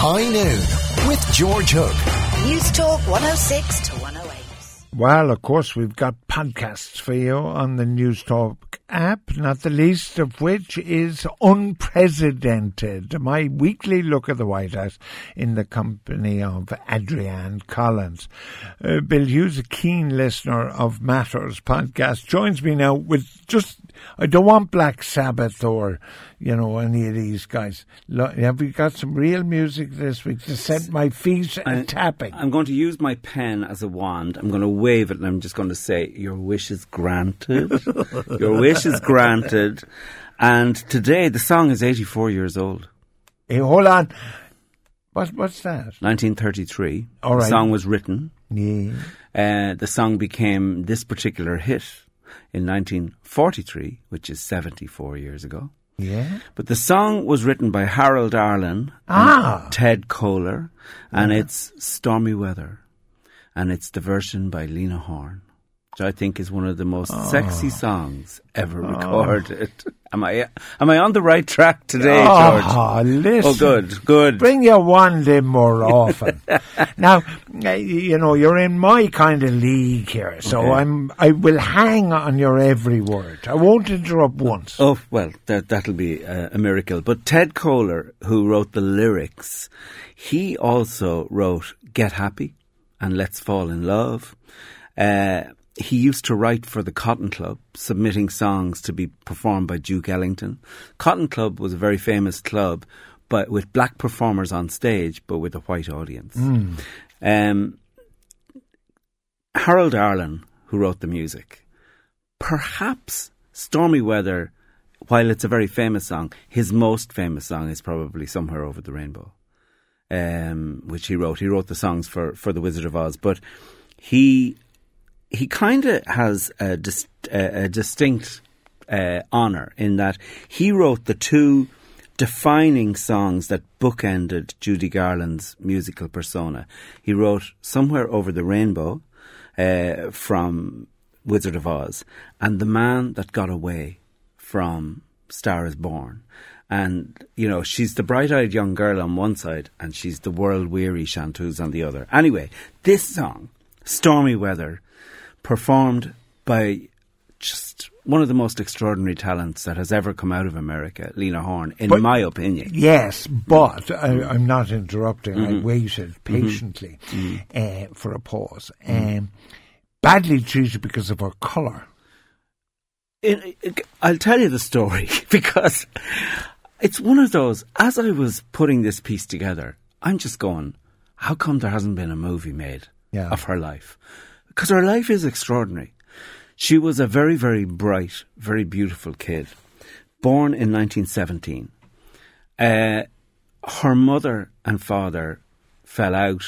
High Noon with George Hook. News Talk 106 to 108. Well, of course, we've got podcasts for you on the News Talk app, not the least of which is Unprecedented, my weekly look at the White House in the company of Adrienne Collins. Uh, Bill Hughes, a keen listener of Matters podcast, joins me now with just, I don't want Black Sabbath or, you know, any of these guys. Have we got some real music this week to set my feet I- tapping? I'm going to use my pen as a wand. I'm going to wave it and I'm just going to say, Your wish is granted. Your wish is granted. And today, the song is 84 years old. Hey, hold on. What, what's that? 1933. All right. The song was written. Yeah. Uh, the song became this particular hit in 1943, which is 74 years ago. Yeah. But the song was written by Harold Arlen Ah. and Ted Koehler, and it's Stormy Weather. And it's the version by Lena Horne, which I think is one of the most Ah. sexy songs ever recorded. Am I am I on the right track today, Oh, George? listen. Oh, good, good. Bring your wand in more often. now, uh, you know, you're in my kind of league here, so Okay. I'm, I will hang on your every word. I won't interrupt once. Oh well, that that'll be uh, a miracle. But Ted Koehler, who wrote the lyrics, he also wrote "Get Happy" and "Let's Fall in Love." Uh, he used to write for the Cotton Club, submitting songs to be performed by Duke Ellington. Cotton Club was a very famous club, but with black performers on stage, but with a white audience. Um, Harold Arlen, who wrote the music, perhaps Stormy Weather, while it's a very famous song, his most famous song is probably Somewhere Over the Rainbow, um, which he wrote. He wrote the songs for, for The Wizard of Oz, but he he kind of has a, dis- a, distinct uh, honor in that he wrote the two defining songs that bookended Judy Garland's musical persona. He wrote Somewhere Over the Rainbow uh, from Wizard of Oz and The Man That Got Away from Star is Born. And, you know, she's the bright eyed young girl on one side and she's the world weary chanteuse on the other. Anyway, this song, Stormy Weather, performed by just one of the most extraordinary talents that has ever come out of America, Lena Horne, in But- my opinion. Yes, but I, I'm not interrupting. Mm-hmm. I waited patiently uh, for a pause. Um, badly treated because of her colour. I'll tell you the story because it's one of those. As I was putting this piece together, I'm just going, how come there hasn't been a movie made Yeah. of her life? Because her life is extraordinary. She was a very, very bright, very beautiful kid, born in 1917. Uh, her mother and father fell out,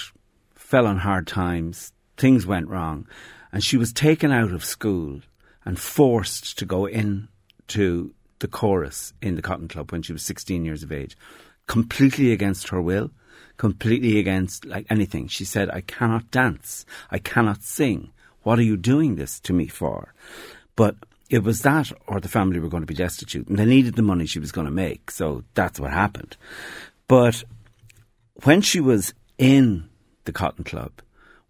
fell on hard times, things went wrong, and she was taken out of school and forced to go in to the chorus in the Cotton Club when she was 16 years of age, completely against her will, completely against like anything. She said, I cannot dance, I cannot sing. What are you doing this to me for? But it was that or the family were going to be destitute and they needed the money she was going to make. So that's what happened. But when she was in the Cotton Club,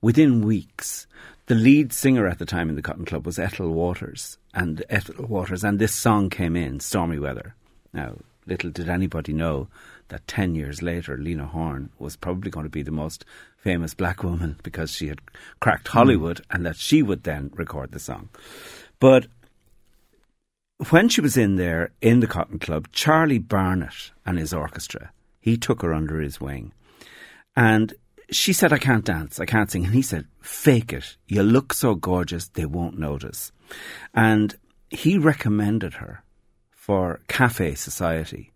within weeks, the lead singer at the time in the Cotton Club was Ethel Waters, and Ethel Waters, and this song came in, "Stormy Weather." Now, little did anybody know that ten years later, Lena Horne was probably going to be the most famous black woman because she had cracked hmm. Hollywood, and that she would then record the song. But when she was in there in the Cotton Club, Charlie Barnet and his orchestra, he took her under his wing. And she said, I can't dance, I can't sing. And he said, fake it. You look so gorgeous, they won't notice. And he recommended her for Cafe Society.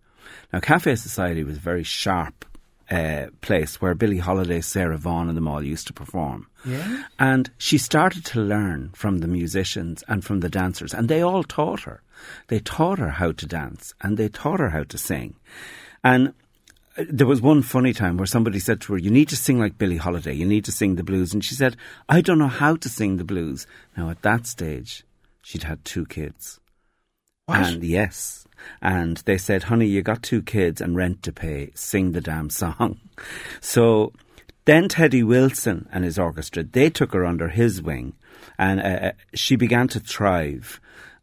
Now, Cafe Society was a very sharp uh, place where Billie Holiday, Sarah Vaughan, and them all used to perform. Yeah. And she started to learn from the musicians and from the dancers, and they all taught her. They taught her how to dance and they taught her how to sing. And uh, there was one funny time where somebody said to her, You need to sing like Billie Holiday, you need to sing the blues. And she said, I don't know how to sing the blues. Now, at that stage, she'd had two kids. What? And yes. And they said, honey, you got two kids and rent to pay. Sing the damn song. So then Teddy Wilson and his orchestra, they took her under his wing and uh, uh, she began to thrive.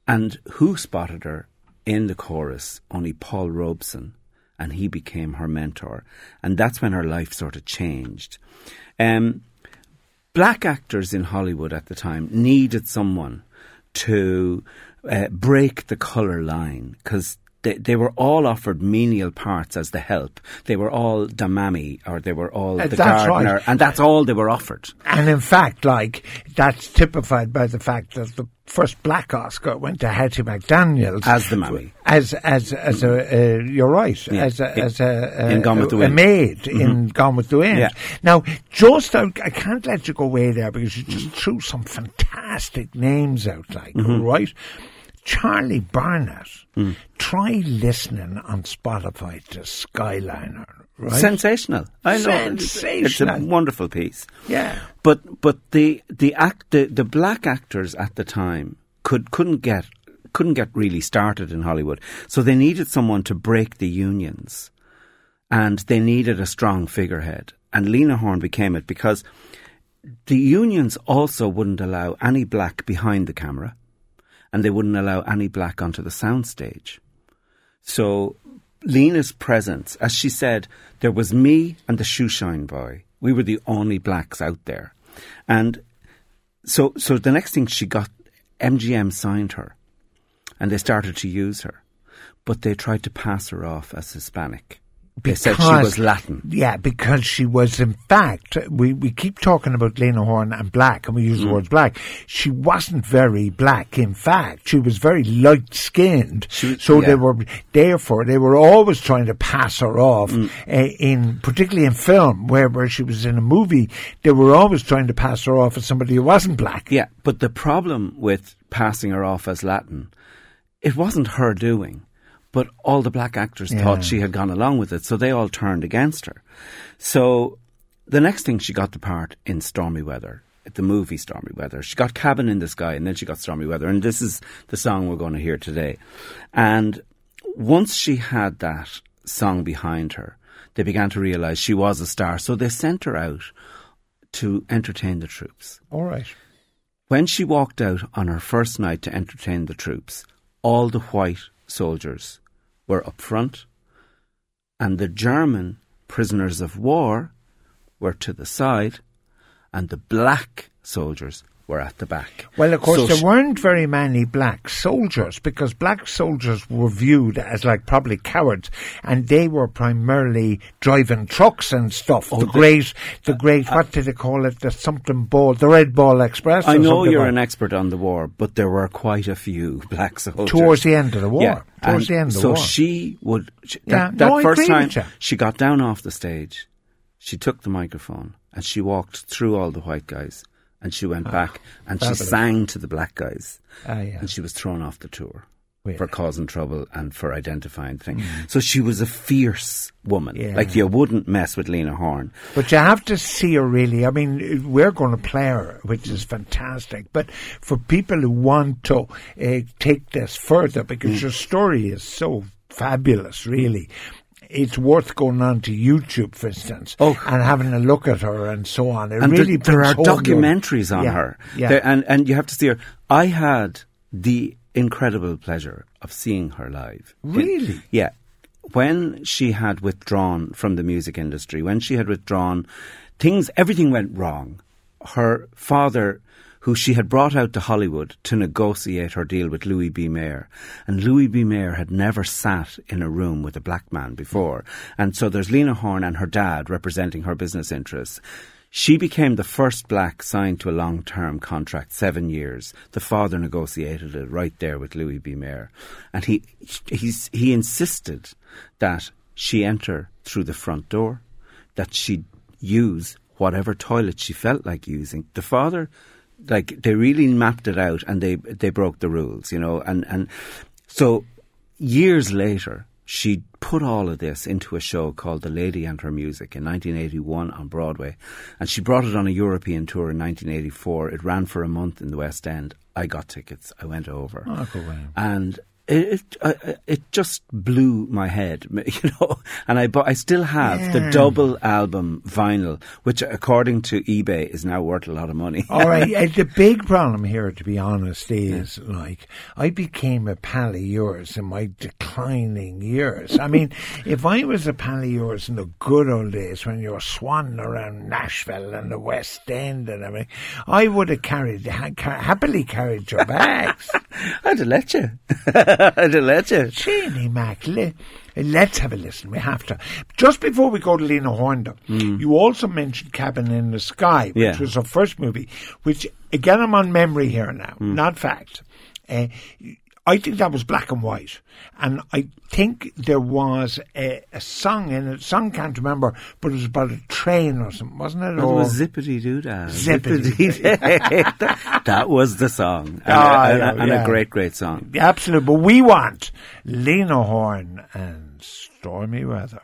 And who spotted her in the chorus? Only Paul Robeson. And he became her mentor. And that's when her life sort of changed. Um, black actors in Hollywood at the time needed someone to uh, break the colour line because they, they were all offered menial parts as the help. They were all the mammy or they were all Uh, the gardener, right. and that's all they were offered. And in fact, like, that's typified by the fact that the first black Oscar went to Hattie McDaniels. As the mammy. As, as, as a, uh, you're right, Yeah. as a, as a, in Gone with the Wind. a maid in Gone with the Wind. Yeah. Now, just, I, I can't let you go away there because you just threw some fantastic names out, like, Mm-hmm. right? Charlie Barnet. Mm. Try listening on Spotify to Skyliner, right? Sensational. I know. It's- It's a Sensational. wonderful piece. yeah. But but the the act the, the black actors at the time could couldn't get couldn't get really started in Hollywood. So they needed someone to break the unions. And they needed a strong figurehead. And Lena Horne became it because the unions also wouldn't allow any black behind the camera and they wouldn't allow any black onto the soundstage. So Lena's presence, as she said, there was me and the shoeshine boy. We were the only blacks out there. And so so the next thing she got MGM signed her and they started to use her. But they tried to pass her off as Hispanic. They said she was Latin. Yeah, because she was, in fact, we, we keep talking about Lena Horne and black, and we use the Mm. word black. She wasn't very black, in fact. She was very light skinned. So yeah. they were, therefore, they were always trying to pass her off, Mm. uh, in, particularly in film, where, where she was in a movie, they were always trying to pass her off as somebody who wasn't black. Yeah, but the problem with passing her off as Latin, it wasn't her doing, but all the black actors Yeah. thought she had gone along with it, so they all turned against her. So the next thing she got the part in Stormy Weather, the movie Stormy Weather. She got Cabin in the Sky, and then she got Stormy Weather, and this is the song we're going to hear today. And once she had that song behind her, they began to realise she was a star, so they sent her out to entertain the troops. All right. When she walked out on her first night to entertain the troops, all the white soldiers were up front, and the German prisoners of war were to the side, and the black soldiers were at the back. Well, of course, So there weren't very many black soldiers because black soldiers were viewed as like probably cowards, and they were primarily driving trucks and stuff. Oh, the, great, the uh, great, uh, what did they call it? The something ball, the Red Ball Express. I know you're like- an expert on the war, but there were quite a few black soldiers towards the end of the war. Yeah, Towards the end of the war. so she would. She, Yeah, that, that no, first time she got down off the stage, she took the microphone and she walked through all the white guys, and she went back and she Ah, sang to the black guys, Ah, yeah. and she was thrown off the tour. Really? For causing trouble and for identifying things. So she was a fierce woman. Yeah. Like you wouldn't mess with Lena Horne. But you have to see her really. I mean, we're going to play her, which is fantastic. But for people who want to uh, take this further, because Mm. your story is so fabulous, really. It's worth going on to YouTube, for instance, Oh. and having a look at her and so on. It and really there, there are documentaries on Yeah, her. Yeah. There- and and you have to see her. I had the incredible pleasure of seeing her live. Really? yeah. When she had withdrawn from the music industry, when she had withdrawn, things everything went wrong. Her father. Who she had brought out to Hollywood to negotiate her deal with Louis B. Mayer. And Louis B. Mayer had never sat in a room with a black man before. And so there's Lena Horne and her dad representing her business interests. She became the first black signed to a long term contract, seven years. The father negotiated it right there with Louis B. Mayer. And he, he insisted that she enter through the front door, that she use whatever toilet she felt like using. The father, like, they really mapped it out and they, they broke the rules, you know, and, and so years later, she put all of this into a show called The Lady and Her Music in 1981 on Broadway. And she brought it on a European tour in 1984. It ran for a month in the West End. I got tickets. I went over. Oh, go. And it it, uh, it just blew my head, you know. And I but I still have Yeah. the double album vinyl, which according to eBay is now worth a lot of money. All right, uh, the big problem here, to be honest, is like I became a pal of yours in my declining years. I mean, if I was a pal of yours in the good old days when you were swanning around Nashville and the West End and everything, I would have carried ha- ca- happily carried your bags. I'd have let you. I'd have let you. Jenny Mac, le- let's have a listen. We have to. Just before we go to Lena Horne, though, you also mentioned Cabin in the Sky, which Yeah. was her first movie, which, again, I'm on memory here now, not fact. Uh, I think that was black and white. And I think there was a, a song in it, song can't remember, but it was about a train or something, wasn't it? It was Zippity Doo Dah. Zippity. that, was the song. And, Ah, and- yeah, and yeah. a great, great song. Absolutely. But we want Lena Horne and Stormy Weather.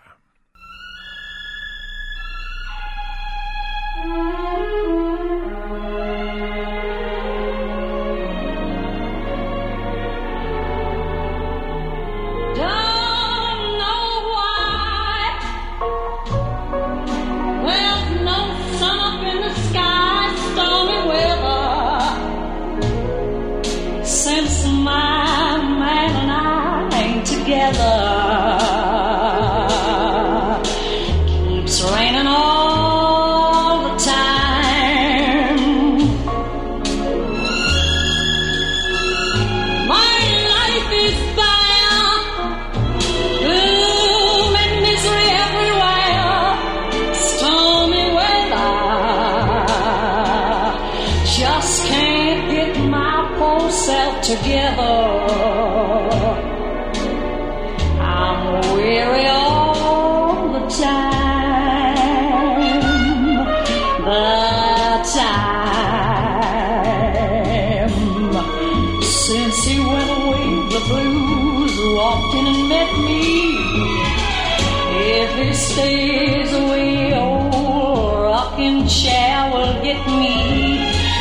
He stays away, oh, old rocking chair will get me.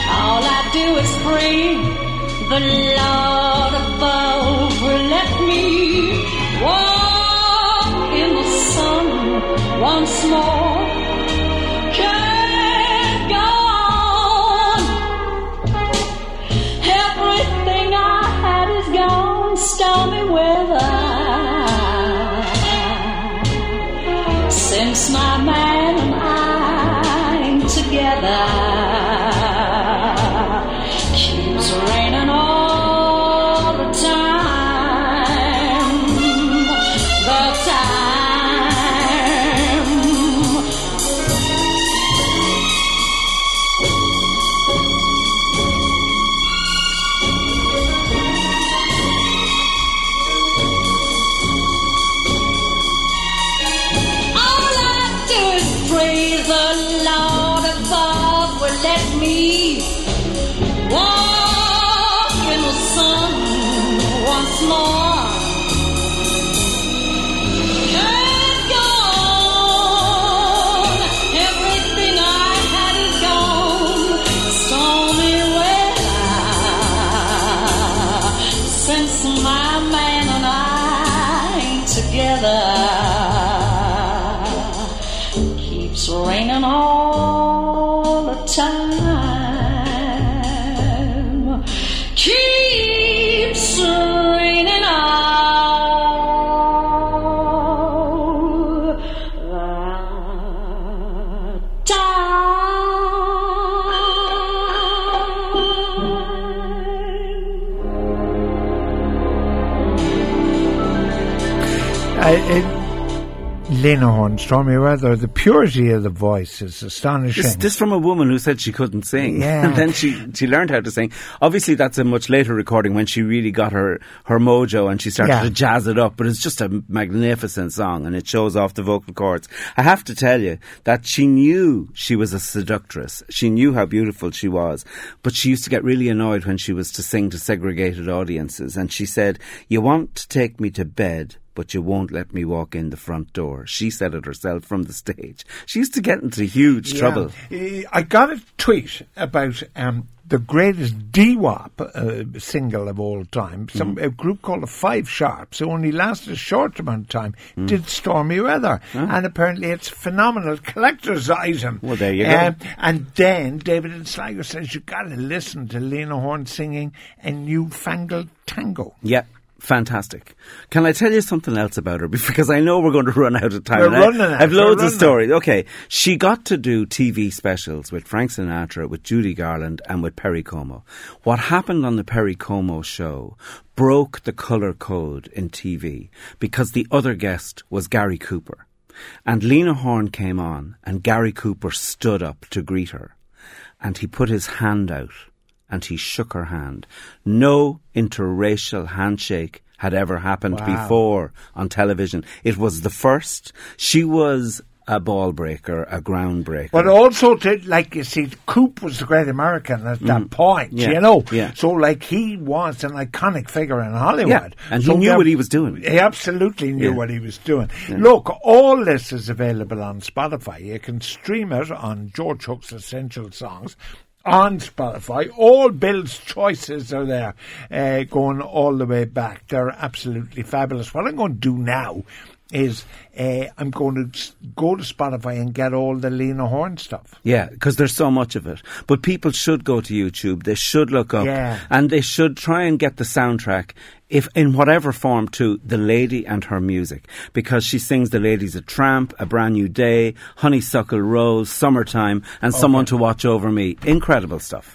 All I do is pray the Lord above will let me walk in the sun once more. I, it, Lena Horne, Stormy Weather, the purity of the voice is astonishing. This, this from a woman who said she couldn't sing. Yeah. And then she, she learned how to sing. Obviously, that's a much later recording when she really got her, her mojo and she started Yeah. to jazz it up. But it's just a magnificent song and it shows off the vocal cords. I have to tell you that she knew she was a seductress. She knew how beautiful she was. But she used to get really annoyed when she was to sing to segregated audiences. And she said, You want to take me to bed, but you won't let me walk in the front door. She said it herself from the stage. She used to get into huge Yeah. trouble. I got a tweet about um, the greatest doo-wop uh, single of all time. Some Mm. a group called the Five Sharps, who only lasted a short amount of time, Mm. did Stormy Weather, and apparently it's a phenomenal collector's item. Well, there you go. Um, and then David and Sligo says you got to listen to Lena Horne singing a newfangled tango. Yeah. Fantastic. Can I tell you something else about her? Because I know we're going to run out of time. We're And I- running out. I've loads of running out. stories. Okay. She got to do TV specials with Frank Sinatra, with Judy Garland, and with Perry Como. What happened on the Perry Como show broke the colour code in TV because the other guest was Gary Cooper. And Lena Horne came on, and Gary Cooper stood up to greet her. And he put his hand out and he shook her hand. No interracial handshake had ever happened Wow. before on television. It was the first. She was a ball breaker, a groundbreaker. But also, to, like you see, Coop was the great American at that point, Mm. Yeah, you know. yeah. So, like, he was an iconic figure in Hollywood. Yeah, and he knew there- what he was doing. He absolutely knew what he was doing. Look, all this is available on Spotify. You can stream it on George Hook's Essential Songs. On Spotify, all Bill's choices are there, uh, going all the way back. They're absolutely fabulous. What I'm going to do now is uh, I'm going to go to Spotify and get all the Lena Horne stuff. Yeah, because there's so much of it. But people should go to YouTube. They should look up, Yeah. and they should try and get the soundtrack, if in whatever form, to the lady and her music, because she sings "The Lady's a Tramp," "A Brand New Day," "Honeysuckle Rose," "Summertime," and "Someone to Watch Over Me." Incredible stuff.